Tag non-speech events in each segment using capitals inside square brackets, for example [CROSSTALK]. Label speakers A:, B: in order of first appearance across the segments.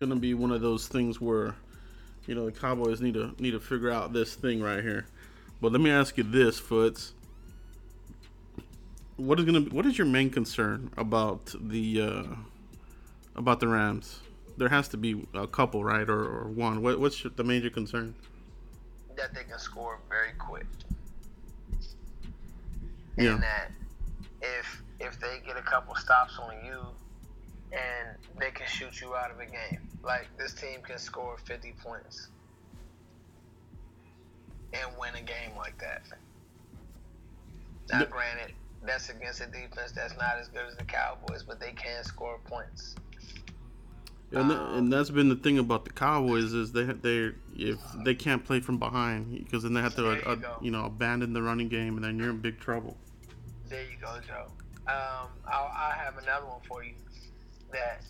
A: gonna be one of those things where, you know, the Cowboys need to need to figure out this thing right here. But let me ask you this, Foots. What is gonna be, what is your main concern about the uh, about the Rams? There has to be a couple, right, or, or one. What, what's the major concern?
B: That they can score very quick.
A: Yeah.
B: And that if if they get a couple stops on you and they can shoot you out of a game. Like this team can score 50 points and win a game like that. Now, granted, that's against a defense that's not as good as the Cowboys, but they can score points.
A: And, th- and that's been the thing about the Cowboys is they they if they can't play from behind because then they have to
B: you
A: uh, you know abandon the running game and then you're in big trouble.
B: There you go, Joe. Um, I'll, I have another one for you. That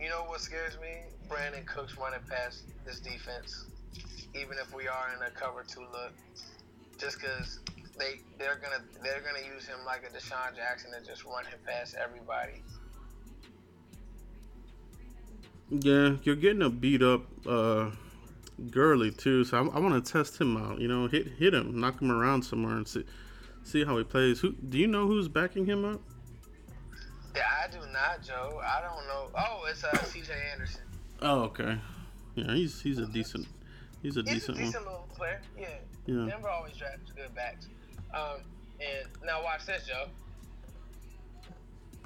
B: you know what scares me? Brandin Cooks running past this defense, even if we are in a cover two look, just because they they're gonna they're gonna use him like a DeSean Jackson and just run him past everybody.
A: Yeah, you're getting a beat up uh, Gurley too, so I, I want to test him out. You know, hit hit him, knock him around somewhere, and see see how he plays. Who do you know who's backing him up?
B: I do not, Joe. I don't know. Oh, it's uh, C.J. Anderson.
A: Oh, okay. Yeah, he's he's a decent he's a
B: He's a
A: decent one.
B: little player. Yeah.
A: Yeah.
B: Denver always drafts good backs. Um, and now watch this, Joe.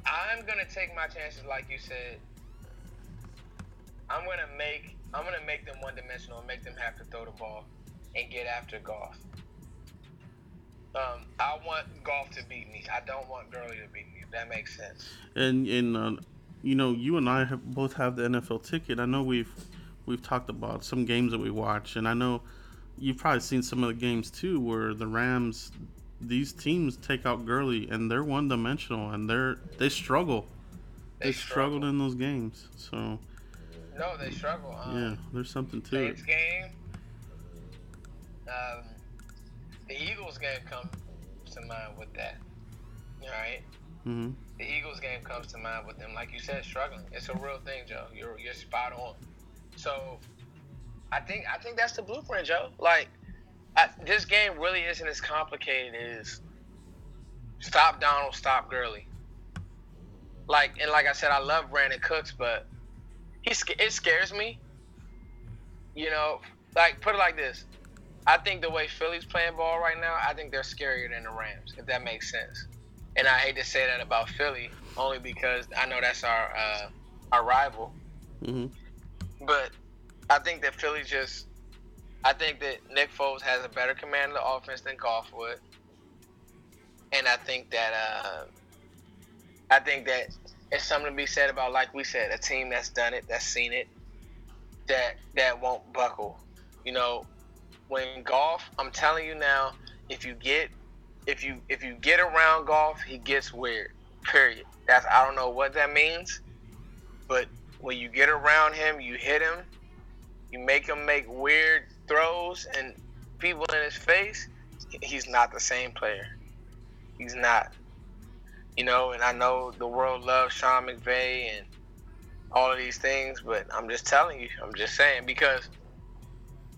B: I'm gonna take my chances, like you said. I'm gonna make I'm gonna make them one dimensional and make them have to throw the ball and get after Goff. Um, I want Goff to beat me. I don't want Gurley to beat me. That makes sense.
A: And and uh, you know, you and I have both have the NFL ticket. I know we've we've talked about some games that we watch, and I know you've probably seen some of the games too, where the Rams, these teams take out Gurley, and they're one dimensional, and they're they struggle. They,
B: They
A: struggled
B: struggle.
A: in those games. So
B: No, they struggle. Um,
A: yeah, there's something to it.
B: Saints game. Um, the Eagles game comes to mind with that. All right.
A: Hmm
B: The Eagles game comes to mind with them, like you said, struggling. It's a real thing, Joe. You're you're spot on. So, I think I think that's the blueprint, Joe. Like, I, this game really isn't as complicated as stop Donald, stop Gurley. Like and like I said, I love Brandin Cooks, but he it scares me. You know, like put it like this. I think the way Philly's playing ball right now, I think they're scarier than the Rams, if that makes sense. And I hate to say that about Philly, only because I know that's our uh, our rival.
A: hmm
B: But I think that Philly just, I think that Nick Foles has a better command of the offense than Goff would, and I think that uh, I think that it's something to be said about, like we said, a team that's done it, that's seen it, that that won't buckle. You know, when Goff, I'm telling you now, if you get if you if you get around Goff, he gets weird. Period. That's I don't know what that means, but when you get around him, you hit him, you make him make weird throws and people in his face, he's not the same player. He's not. You know, and I know the world loves Sean McVay and all of these things, but I'm just telling you, I'm just saying because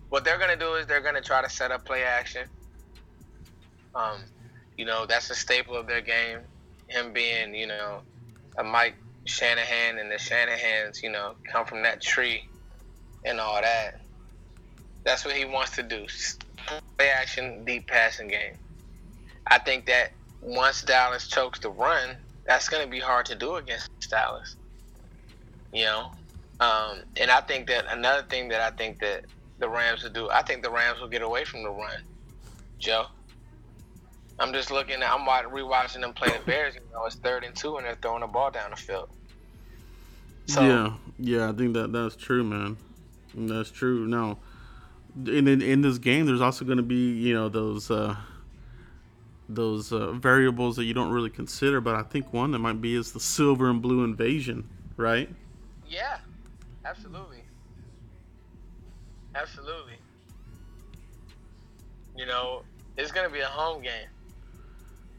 B: what they're gonna do is they're gonna try to set up play action. Um, you know, that's a staple of their game. Him being, you know, a Mike Shanahan and the Shanahans, you know, come from that tree and all that. That's what he wants to do. Play action, deep passing game. I think that once Dallas chokes the run, that's going to be hard to do against Dallas. You know, um, and I think that another thing that I think that the Rams will do, I think the Rams will get away from the run. Joe, I'm just looking. At, I'm wa- rewatching them play the Bears. You know, it's third and two, and they're throwing the ball down the field. So
A: yeah, yeah, I think that that's true, man. That's true. Now, in in, in this game, there's also going to be you know those uh, those uh, variables that you don't really consider, but I think one that might be is the silver and blue invasion, right?
B: Yeah, absolutely. Absolutely. You know, it's going to be a home game.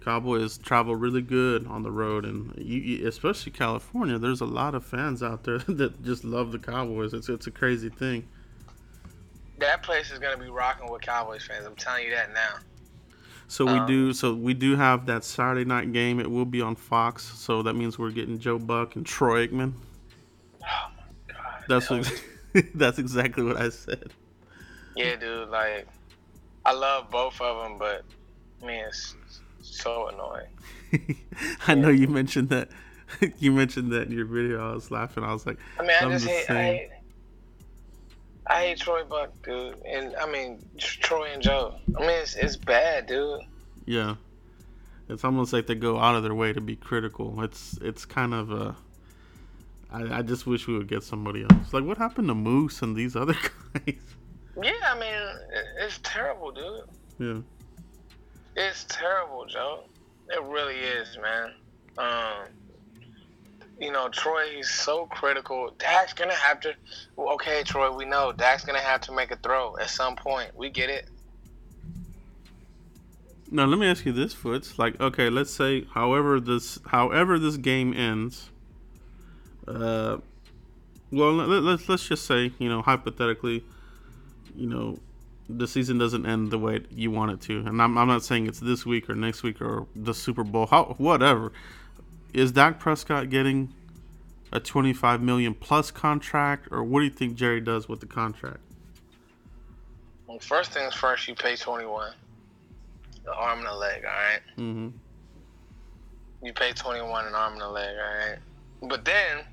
A: Cowboys travel really good on the road, and you, you, especially California. There's a lot of fans out there [LAUGHS] that just love the Cowboys. It's it's a crazy thing.
B: That place is gonna be rocking with Cowboys fans. I'm telling you that now.
A: So we um, do. So we do have that Saturday night game. It will be on Fox. So that means we're getting Joe Buck and Troy Aikman.
B: Oh my god.
A: That's [LAUGHS] what, that's exactly what I said.
B: Yeah, dude. Like, I love both of them, but man, it's so annoying. [LAUGHS]
A: I know you mentioned that. [LAUGHS] you mentioned that in your video. I was laughing. I was like,
B: I mean, I just hate, I hate, I hate Troy Buck, dude, and I mean Troy and Joe. I mean, it's it's bad, dude.
A: Yeah, it's almost like they go out of their way to be critical. It's it's kind of a. I, I just wish we would get somebody else. Like, what happened to Moose and these other [LAUGHS] guys?
B: Yeah, I mean, it's terrible, dude.
A: Yeah.
B: It's terrible, Joe. It really is, man. Um, you know, Troy, he's so critical. Dak's gonna have to. Okay, Troy, we know Dak's gonna have to make a throw at some point. We get it.
A: Now, let me ask you this, Foots. Like, okay, let's say, however this, however this game ends. Uh, well, let, let's let's just say, you know, hypothetically, you know, the season doesn't end the way you want it to. And I'm, I'm not saying it's this week or next week or the Super Bowl, how, whatever. Is Dak Prescott getting a 25 million plus contract, or what do you think Jerry does with the contract?
B: Well, first things first, you pay 21, the arm and the leg. All right?
A: Mm-hmm.
B: You pay 21 an arm and a leg. All right. But then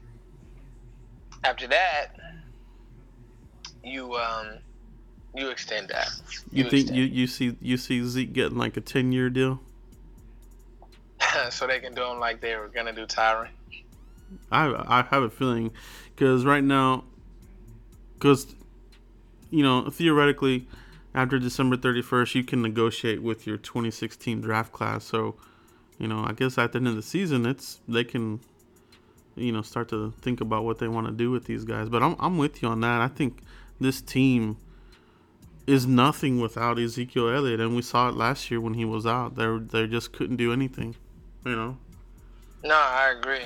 B: after that, you um you extend that.
A: You, you think extend. you you see you see Zeke getting like a ten year deal? [LAUGHS]
B: so they can do him like they were gonna do Tyron.
A: I I have a feeling because right now, because you know theoretically, after December thirty first, you can negotiate with your twenty sixteen draft class. So, you know, I guess at the end of the season, it's they can, you know, start to think about what they want to do with these guys. But I'm I'm with you on that. I think this team is nothing without Ezekiel Elliott, and we saw it last year when he was out. They they just couldn't do anything, you know.
B: No, I agree.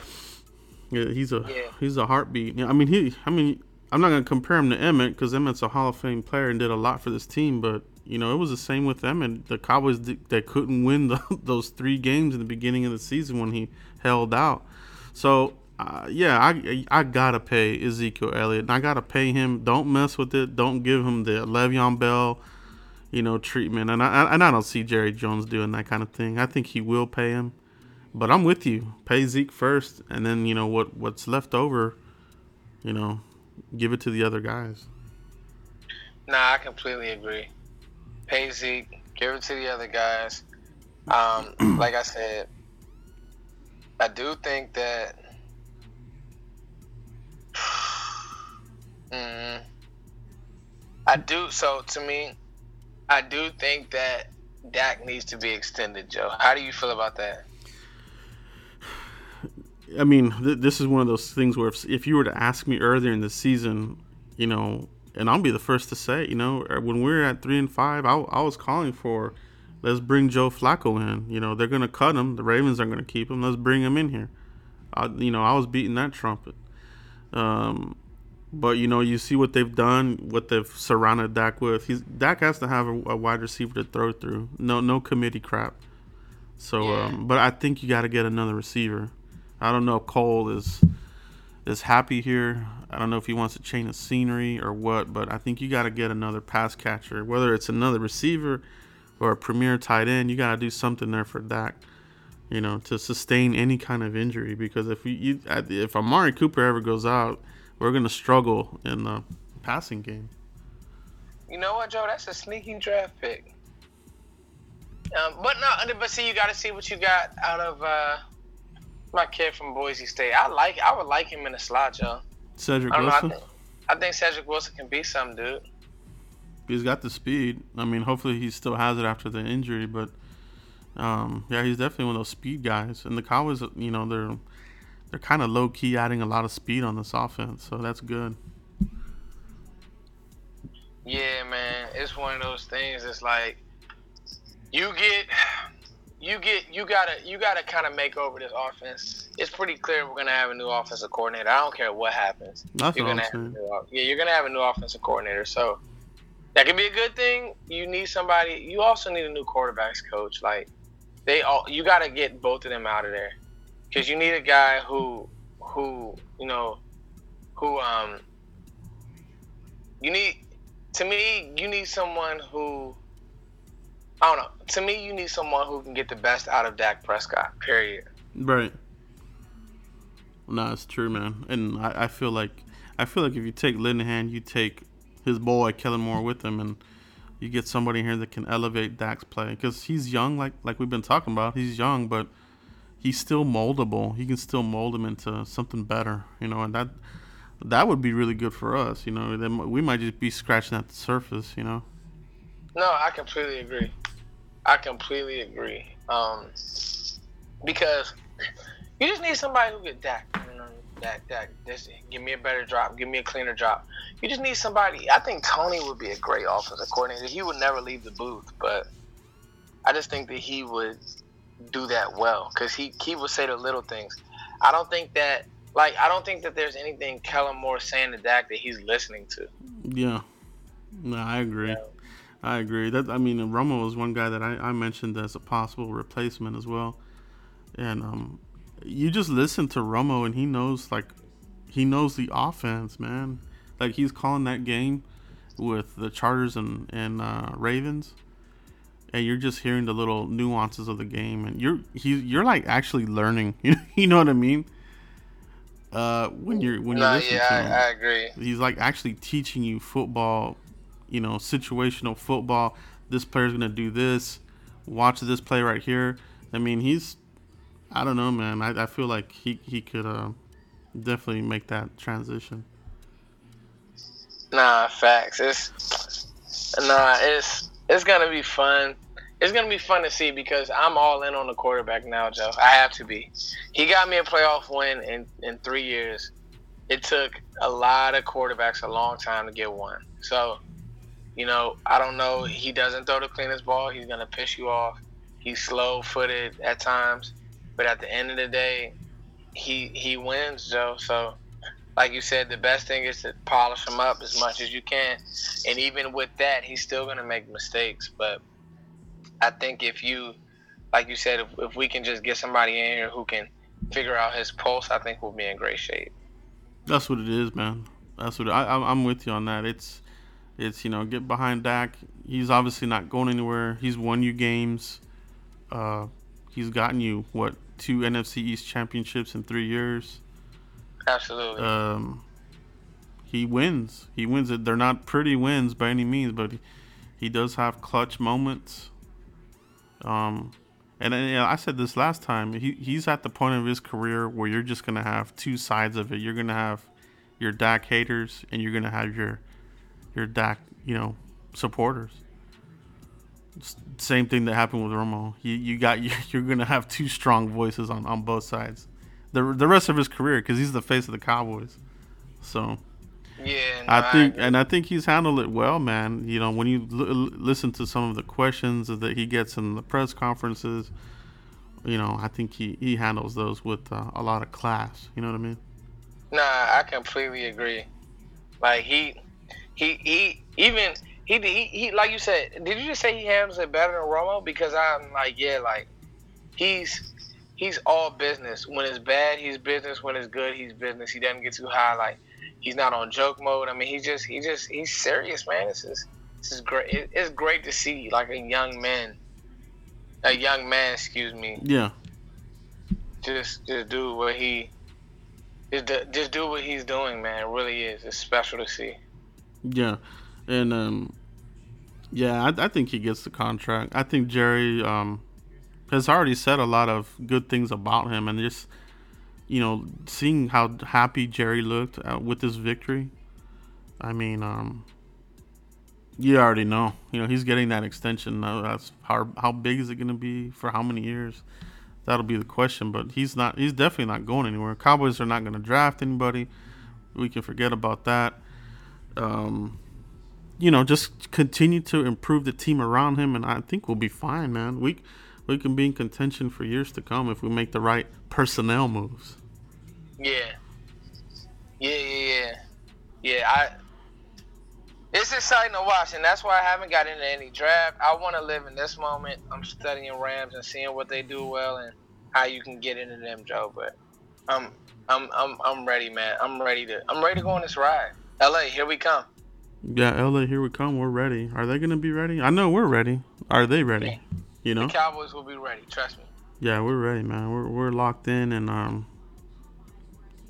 A: Yeah, he's a yeah. he's a heartbeat. Yeah, I mean he. I mean I'm not gonna compare him to Emmitt because Emmitt's a Hall of Fame player and did a lot for this team, but you know it was the same with Emmitt. The Cowboys they couldn't win [LAUGHS] the, those three games in the beginning of the season when he held out. So uh, yeah, I I gotta pay Ezekiel Elliott, and I gotta pay him. Don't mess with it. Don't give him the Le'Veon Bell, you know, treatment. And I and I don't see Jerry Jones doing that kind of thing. I think he will pay him, but I'm with you. Pay Zeke first, and then you know what what's left over, you know, give it to the other guys.
B: Nah, I completely agree. Pay Zeke, give it to the other guys. Um, [CLEARS THROAT] like I said, I do think that Mm, I do. So to me, I do think that Dak needs to be extended, Joe. How do you feel about that?
A: I mean, th- this is one of those things where if, if you were to ask me earlier in the season, you know, and I'll be the first to say, you know, er, when we are at three and five, I, I was calling for let's bring Joe Flacco in. You know, they're gonna cut him. The Ravens aren't gonna keep him. Let's bring him in here. I, you know, I was beating that trumpet. Um, but you know, you see what they've done, what they've surrounded Dak with. He's Dak has to have a, a wide receiver to throw through. No, no committee crap. So, yeah. um, but I think you got to get another receiver. I don't know if Cole is is happy here. I don't know if he wants to change the scenery or what, but I think you got to get another pass catcher, whether it's another receiver or a premier tight end. You got to do something there for Dak, you know, to sustain any kind of injury. Because if you, you if Amari Cooper ever goes out we're gonna struggle in the passing game.
B: You know what, Joe? That's a sneaky draft pick. Um, but no, but see, you got to see what you got out of uh, my kid from Boise State. I like, I would like him in the slot, Joe.
A: Cedrick I Wilson.
B: Know, I, think, I think Cedrick Wilson can be some dude.
A: He's got the speed. I mean, hopefully he still has it after the injury, but um, yeah, he's definitely one of those speed guys. And the Cowboys, you know, they're they're kind of low key adding a lot of speed on this offense, so that's good.
B: Yeah, man, it's one of those things. It's like you get you get you gotta you gotta kind of make over this offense. It's pretty clear we're gonna have a new offensive coordinator. I don't care what happens.
A: That's
B: you're gonna have new, yeah, you're gonna have a new offensive coordinator. So that could be a good thing. You need somebody. You also need a new quarterbacks coach. Like they all, you gotta get both of them out of there because you need a guy who who you know who um you need to me you need someone who I don't know. To me, you need someone who can get the best out of Dak Prescott. Period.
A: Right. No, it's true, man. And I, I feel like I feel like if you take Linehan, you take his boy Kellen Moore with him, and you get somebody here that can elevate Dak's play because he's young, like like we've been talking about. He's young, but he's still moldable. He can still mold him into something better, you know, and that that would be really good for us. You know, then we might just be scratching at the surface. You know.
B: No, I completely agree. I completely agree. Um, because you just need somebody who get Dak. You know, Dak, Dak. This, give me a better drop. Give me a cleaner drop. You just need somebody. I think Tony would be a great offensive coordinator. He would never leave the booth, but I just think that he would do that well because he he would say the little things. I don't think that like I don't think that there's anything Kellen Moore saying to Dak that he's listening to.
A: Yeah. No, I agree. I agree. That I mean, Romo was one guy that I, I mentioned as a possible replacement as well. And um, you just listen to Romo, and he knows like he knows the offense, man. Like he's calling that game with the Chargers and and uh, Ravens, and you're just hearing the little nuances of the game, and you're he you're like actually learning. [LAUGHS] You know what I mean? Uh, when you're when you're listening
B: yeah,
A: to him
B: I, I agree.
A: he's like actually teaching you football, you know, situational football. This player's gonna do this. Watch this play right here. I mean, he's, I don't know, man. I, I feel like he he could uh, definitely make that transition.
B: Nah, facts. It's nah, it's it's gonna be fun. It's gonna be fun to see because I'm all in on the quarterback now, Joe. I have to be. He got me a playoff win in in three years. It took a lot of quarterbacks a long time to get one. So, you know, I don't know. He doesn't throw the cleanest ball. He's gonna piss you off. He's slow footed at times, but at the end of the day, he he wins, Joe. So like you said, the best thing is to polish him up as much as you can. And even with that, he's still going to make mistakes. But I think if you, like you said, if, if we can just get somebody in here who can figure out his pulse, I think we'll be in great shape.
A: That's what it is, man. That's what I, I'm- I'm with you on that. It's it's you know get behind Dak. He's obviously not going anywhere. He's won you games. Uh, he's gotten you what two NFC East championships in three years.
B: Absolutely.
A: um, he wins. He wins it. They're not pretty wins by any means, but he, he does have clutch moments. Um, and, and, you I said this last time. He he's at the point of his career where you're just gonna have two sides of it. You're gonna have your Dak haters, and you're gonna have your your Dak, you know, supporters. Same thing that happened with Romo. You you got [LAUGHS] you're gonna have two strong voices on, on both sides. The the rest of his career because he's the face of the Cowboys. So
B: yeah, no,
A: I think,
B: agree.
A: and I think he's handled it well, man. You know, when you l- listen to some of the questions that he gets in the press conferences, you know, I think he, he handles those with uh, a lot of class. You know what I mean?
B: Nah, I completely agree. Like he, he, he, even he, he, he, like you said, did you just say he handles it better than Romo? Because I'm like, yeah, like he's he's all business. When it's bad, he's business. When it's good, he's business. He doesn't get too high. Like he's not on joke mode. I mean, he just, he just, he's serious, man. This is, this is great. It, it's great to see like a young man, a young man, excuse me,
A: Yeah,
B: just just do what he just do, just do what he's doing, man. It really is. It's special to see.
A: yeah, and um, yeah, I, I think he gets the contract. I think Jerry um has already said a lot of good things about him, and just you know, seeing how happy Jerry looked uh, with this victory. I mean, um, you already know. You know, he's getting that extension. Now, that's how how big is it going to be for how many years? That'll be the question. But he's not. He's definitely not going anywhere. Cowboys are not going to draft anybody. We can forget about that. Um, you know, just continue to improve the team around him, and I think we'll be fine, man. We we can be in contention for years to come if we make the right personnel moves.
B: Yeah. Yeah, yeah, yeah. Yeah, I it's exciting to watch, and that's why I haven't got into any draft. I want to live in this moment. I'm studying Rams and seeing what they do well and how you can get into them, Joe. But I'm, I'm, I'm, I'm ready, man. I'm ready to, I'm ready to go on this ride. LA, here we come.
A: Yeah, LA, here we come. We're ready. Are they gonna be ready? I know we're ready. Are they ready? You know,
B: the Cowboys will be ready. Trust me.
A: Yeah, we're ready, man. We're we're locked in, and um,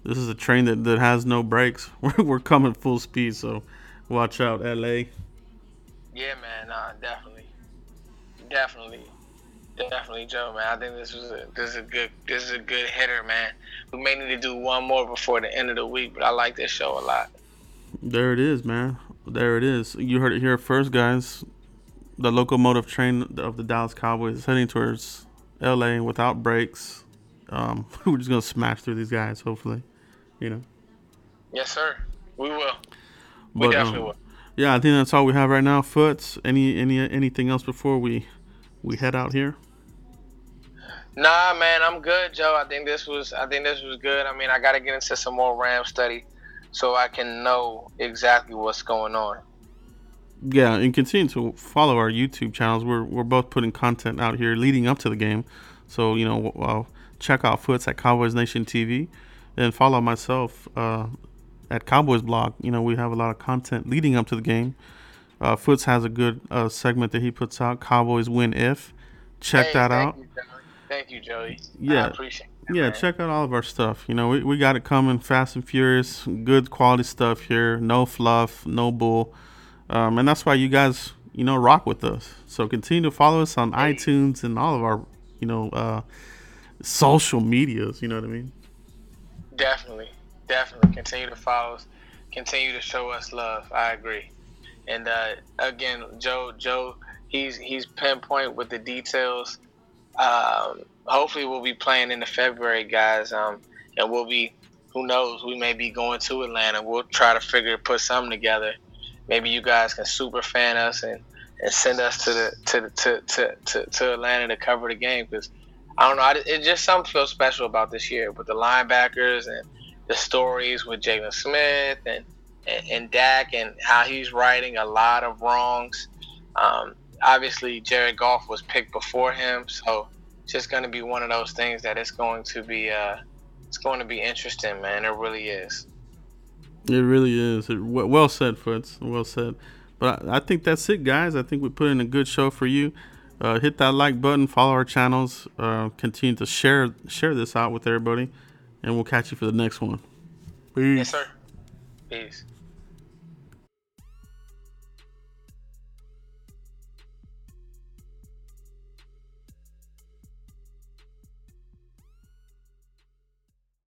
A: this is a train that, that has no brakes. [LAUGHS] We're we're coming full speed, so watch out, LA.
B: Yeah, man. Nah, definitely, definitely, definitely, Joe. Man, I think this was a this is a good this is a good hitter, man. We may need to do one more before the end of the week, but I like this show a lot.
A: There it is, man. There it is. You heard it here first, guys. The locomotive train of the Dallas Cowboys is heading towards LA without brakes. Um, [LAUGHS] we're just gonna smash through these guys, hopefully. You know.
B: Yes, sir. We will. We definitely um, will.
A: Yeah, I think that's all we have right now. Foots. Any any anything else before we we head out here?
B: Nah, man, I'm good, Joe. I think this was I think this was good. I mean, I got to get into some more Ram study so I can know exactly what's going on.
A: Yeah, and continue to follow our YouTube channels. We're we're both putting content out here leading up to the game, so you know, uh, check out Foots at Cowboys Nation TV, and follow myself uh, at Cowboys Blog. You know, we have a lot of content leading up to the game. Uh, Foots has a good uh, segment that he puts out. Cowboys win if. Check hey, that out.
B: You, thank you, Joey.
A: Yeah,
B: I appreciate.
A: Yeah, man. check out all of our stuff. You know, we, we got it coming fast and furious, good quality stuff here. No fluff, no bull. Um, and that's why you guys, you know, rock with us. So continue to follow us on iTunes and all of our, you know, uh, social medias. You know what I mean?
B: Definitely, definitely. Continue to follow us. Continue to show us love. I agree. And uh, again, Joe, Joe, he's he's pinpoint with the details. Um, hopefully we'll be playing in the February, guys. Um, and we'll be, who knows, we may be going to Atlanta. We'll try to figure put something together. Maybe you guys can super fan us and, and send us to the to to, to, to, to Atlanta to cover the game because I don't know. I, it just something feels special about this year with the linebackers and the stories with Jaylon Smith and, and, and Dak and how he's righting a lot of wrongs. Um, obviously, Jared Goff was picked before him, so it's just going to be one of those things that it's going to be uh, it's going to be interesting, man. It really is.
A: It really is. It, well said, Foots. Well said. But I, I, think that's it, guys. I think we put in a good show for you. Uh, hit that like button, follow our channels, uh, continue to share share this out with everybody, and we'll catch you for the next one.
B: Peace. Yes, sir. Peace.